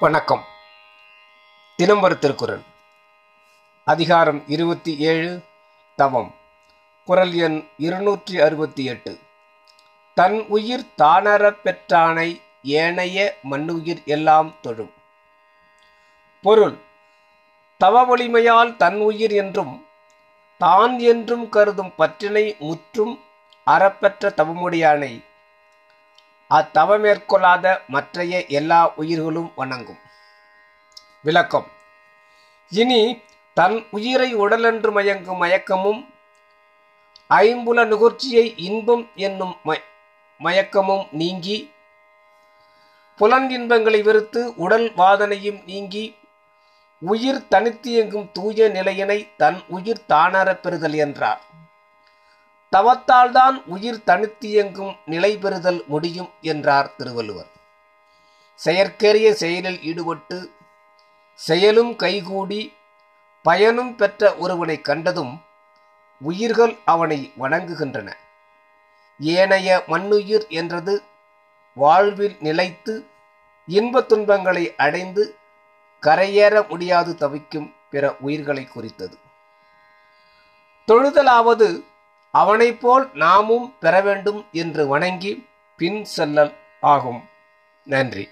வணக்கம். தினம் திருக்குறள். அதிகாரம் இருபத்தி ஏழு தவம். குரல் எண் இருநூற்றி அறுபத்தி எட்டு. தன் உயிர் தானரப் பெற்றானை ஏனைய மண்ணுயிர் எல்லாம் தொழும். பொருள் தவ ஒளிமையால் தன் உயிர் என்றும் தான் என்றும் கருதும் பற்றினை முற்றும் அறப்பெற்ற தவமுடியானை அத்தவமேற்கொள்ளாத மற்றைய எல்லா உயிர்களும் வணங்கும். விளக்கம். இனி தன் உயிரை உடலென்று மயங்கும் மயக்கமும் ஐம்புல நுகர்ச்சியை இன்பம் என்னும் மயக்கமும் நீங்கி புலன் இன்பங்களை வெறுத்து உடல் வாதனையும் நீங்கி உயிர் தனித்து இயங்கும் தூய நிலையினை தன் உயிர் தானறப் பெறுதல் என்றார். தவத்தால்தான் உயிர் தனித்தியங்கும் நிலை பெறுதல் முடியும் என்றார் திருவள்ளுவர். செயற்கரிய செயலில் ஈடுபட்டு செயலும் கைகூடி பயனும் பெற்ற ஒருவனை கண்டதும் உயிர்கள் அவனை வணங்குகின்றன. ஏனைய மண்ணுயிர் என்றது வாழ்வில் நிலைத்து இன்பத் துன்பங்களை அடைந்து கரையேற முடியாது தவிக்கும் பிற உயிர்களை குறித்தது. தொழுதலாவது அவனைப் போல் நாமும் பெற வேண்டும் என்று வணங்கி பின் செல்லல் ஆகும். நன்றி.